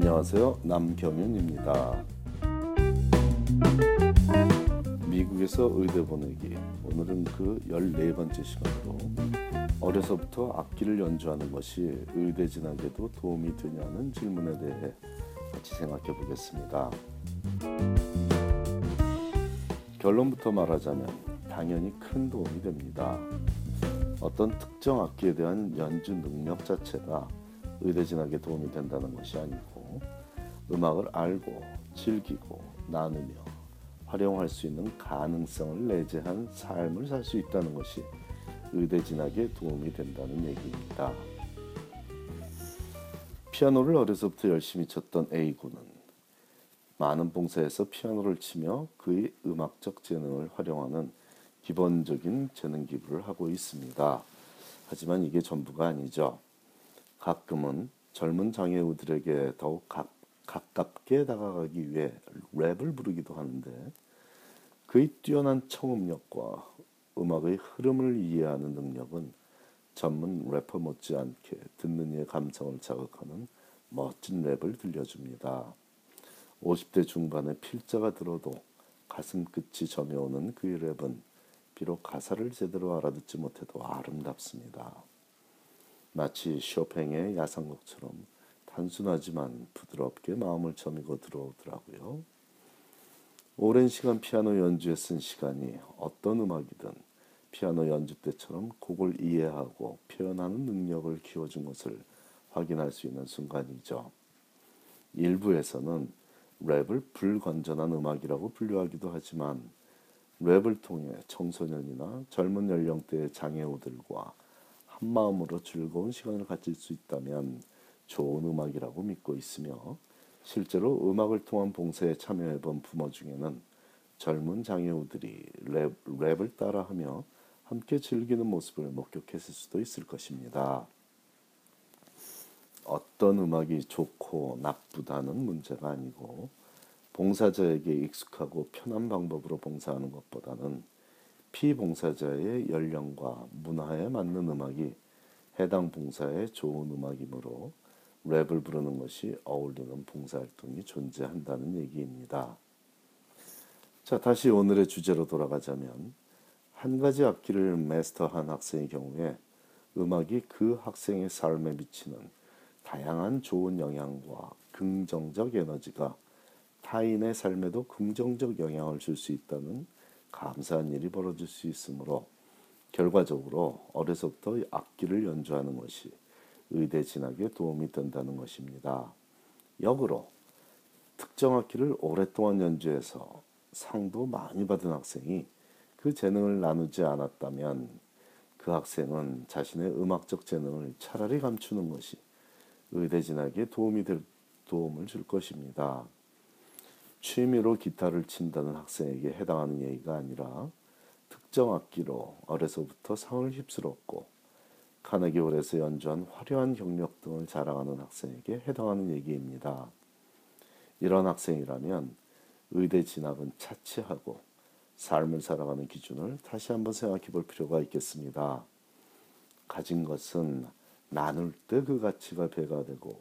안녕하세요. 남경윤입니다. 미국에서 의대 보내기. 오늘은 그 14번째 시간으로 어려서부터 악기를 연주하는 것이 의대 진학에도 도움이 되냐는 질문에 대해 같이 생각해 보겠습니다. 결론부터 말하자면 당연히 큰 도움이 됩니다. 어떤 특정 악기에 대한 연주 능력 자체가 의대 진학에 도움이 된다는 것이 아니고 음악을 알고 즐기고 나누며 활용할 수 있는 가능성을 내재한 삶을 살 수 있다는 것이 의대 진학에 도움이 된다는 얘기입니다. 피아노를 어려서부터 열심히 쳤던 A군은 많은 봉사에서 피아노를 치며 그의 음악적 재능을 활용하는 기본적인 재능 기부를 하고 있습니다. 하지만 이게 전부가 아니죠. 가끔은 젊은 장애우들에게 더욱 가, 가깝게 다가가기 위해 랩을 부르기도 하는데 그의 뛰어난 청음력과 음악의 흐름을 이해하는 능력은 전문 래퍼 못지않게 듣는 이의 감성을 자극하는 멋진 랩을 들려줍니다. 50대 중반에 필자가 들어도 가슴 끝이 점여오는 그의 랩은 비록 가사를 제대로 알아듣지 못해도 아름답습니다. 마치 쇼팽의 야상곡처럼 단순하지만 부드럽게 마음을 저미고 들어오더라고요. 오랜 시간 피아노 연주에 쓴 시간이 어떤 음악이든 피아노 연주 때처럼 곡을 이해하고 표현하는 능력을 키워준 것을 확인할 수 있는 순간이죠. 일부에서는 랩을 불건전한 음악이라고 분류하기도 하지만 랩을 통해 청소년이나 젊은 연령대의 장애우들과 한 마음으로 즐거운 시간을 가질 수 있다면 좋은 음악이라고 믿고 있으며 실제로 음악을 통한 봉사에 참여해본 부모 중에는 젊은 장애우들이 랩, 랩을 따라하며 함께 즐기는 모습을 목격했을 수도 있을 것입니다. 어떤 음악이 좋고 나쁘다는 문제가 아니고 봉사자에게 익숙하고 편한 방법으로 봉사하는 것보다는 피봉사자의 연령과 문화에 맞는 음악이 해당 봉사에 좋은 음악이므로 랩을 부르는 것이 어울리는 봉사활동이 존재한다는 얘기입니다. 자, 다시 오늘의 주제로 돌아가자면 한 가지 악기를 마스터한 학생의 경우에 음악이 그 학생의 삶에 미치는 다양한 좋은 영향과 긍정적 에너지가 타인의 삶에도 긍정적 영향을 줄 수 있다는 감사한 일이 벌어질 수 있으므로 결과적으로 어려서부터 악기를 연주하는 것이 의대 진학에 도움이 된다는 것입니다. 역으로 특정 악기를 오랫동안 연주해서 상도 많이 받은 학생이 그 재능을 나누지 않았다면 그 학생은 자신의 음악적 재능을 차라리 감추는 것이 의대 진학에 도움이 될 도움을 줄 것입니다. 취미로 기타를 친다는 학생에게 해당하는 얘기가 아니라 특정 악기로 어려서부터 상을 휩쓸었고 카네기홀에서 연주한 화려한 경력 등을 자랑하는 학생에게 해당하는 얘기입니다. 이런 학생이라면 의대 진학은 차치하고 삶을 살아가는 기준을 다시 한번 생각해 볼 필요가 있겠습니다. 가진 것은 나눌 때 그 가치가 배가 되고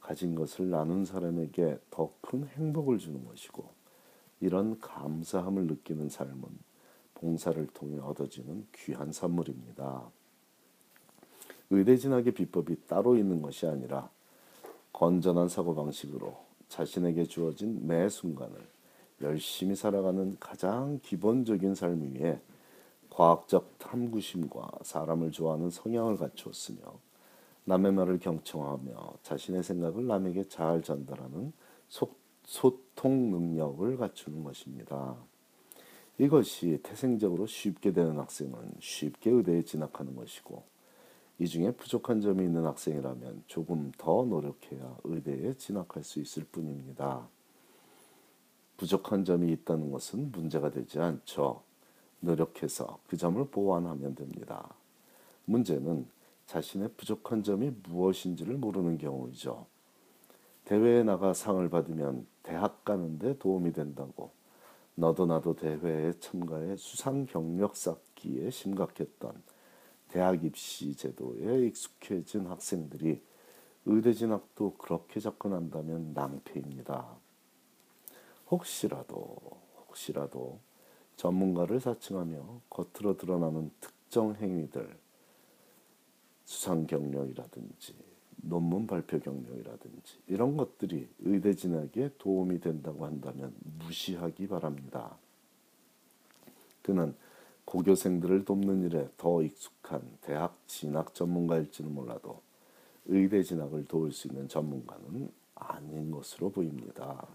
가진 것을 나눈 사람에게 더 큰 행복을 주는 것이고 이런 감사함을 느끼는 삶은 봉사를 통해 얻어지는 귀한 선물입니다. 의대 진학의 비법이 따로 있는 것이 아니라 건전한 사고방식으로 자신에게 주어진 매 순간을 열심히 살아가는 가장 기본적인 삶 위에 과학적 탐구심과 사람을 좋아하는 성향을 갖추었으며 남의 말을 경청하며 자신의 생각을 남에게 잘 전달하는 소, 소통 능력을 갖추는 것입니다. 이것이 태생적으로 쉽게 되는 학생은 쉽게 의대에 진학하는 것이고 이 중에 부족한 점이 있는 학생이라면 조금 더 노력해야 의대에 진학할 수 있을 뿐입니다. 부족한 점이 있다는 것은 문제가 되지 않죠. 노력해서 그 점을 보완하면 됩니다. 문제는 자신의 부족한 점이 무엇인지를 모르는 경우이죠. 대회에 나가 상을 받으면 대학 가는데 도움이 된다고 너도 나도 대회에 참가해 수상 경력 쌓기에 심각했던 대학 입시 제도에 익숙해진 학생들이 의대 진학도 그렇게 접근한다면 낭패입니다. 혹시라도 혹시라도 전문가를 사칭하며 겉으로 드러나는 특정 행위들 수상 경력이라든지 논문 발표 경력이라든지 이런 것들이 의대 진학에 도움이 된다고 한다면 무시하기 바랍니다. 그는 고교생들을 돕는 일에 더 익숙한 대학 진학 전문가일지는 몰라도 의대 진학을 도울 수 있는 전문가는 아닌 것으로 보입니다.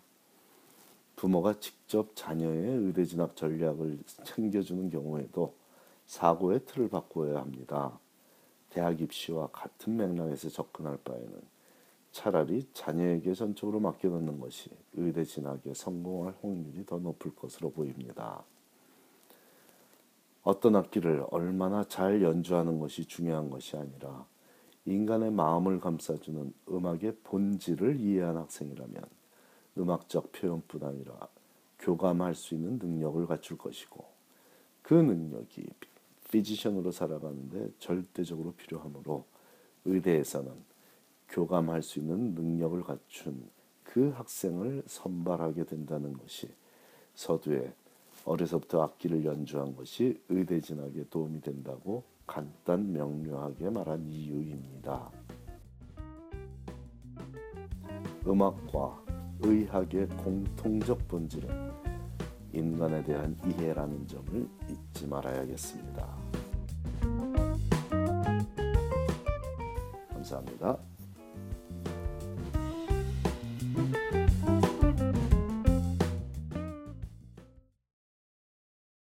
부모가 직접 자녀의 의대 진학 전략을 챙겨주는 경우에도 사고의 틀을 바꾸어야 합니다. 대학 입시와 같은 맥락에서 접근할 바에는 차라리 자녀에게 전적으로 맡겨놓는 것이 의대 진학에 성공할 확률이 더 높을 것으로 보입니다. 어떤 악기를 얼마나 잘 연주하는 것이 중요한 것이 아니라 인간의 마음을 감싸주는 음악의 본질을 이해한 학생이라면 음악적 표현뿐 아니라 교감할 수 있는 능력을 갖출 것이고 그 능력이 피지션으로 살아가는데 절대적으로 필요하므로 의대에서는 교감할 수 있는 능력을 갖춘 그 학생을 선발하게 된다는 것이 서두에 어려서부터 악기를 연주한 것이 의대 진학에 도움이 된다고 간단 명료하게 말한 이유입니다. 음악과 의학의 공통적 본질은 인간에 대한 이해라는 점을 잊지 말아야겠습니다. 감사합니다.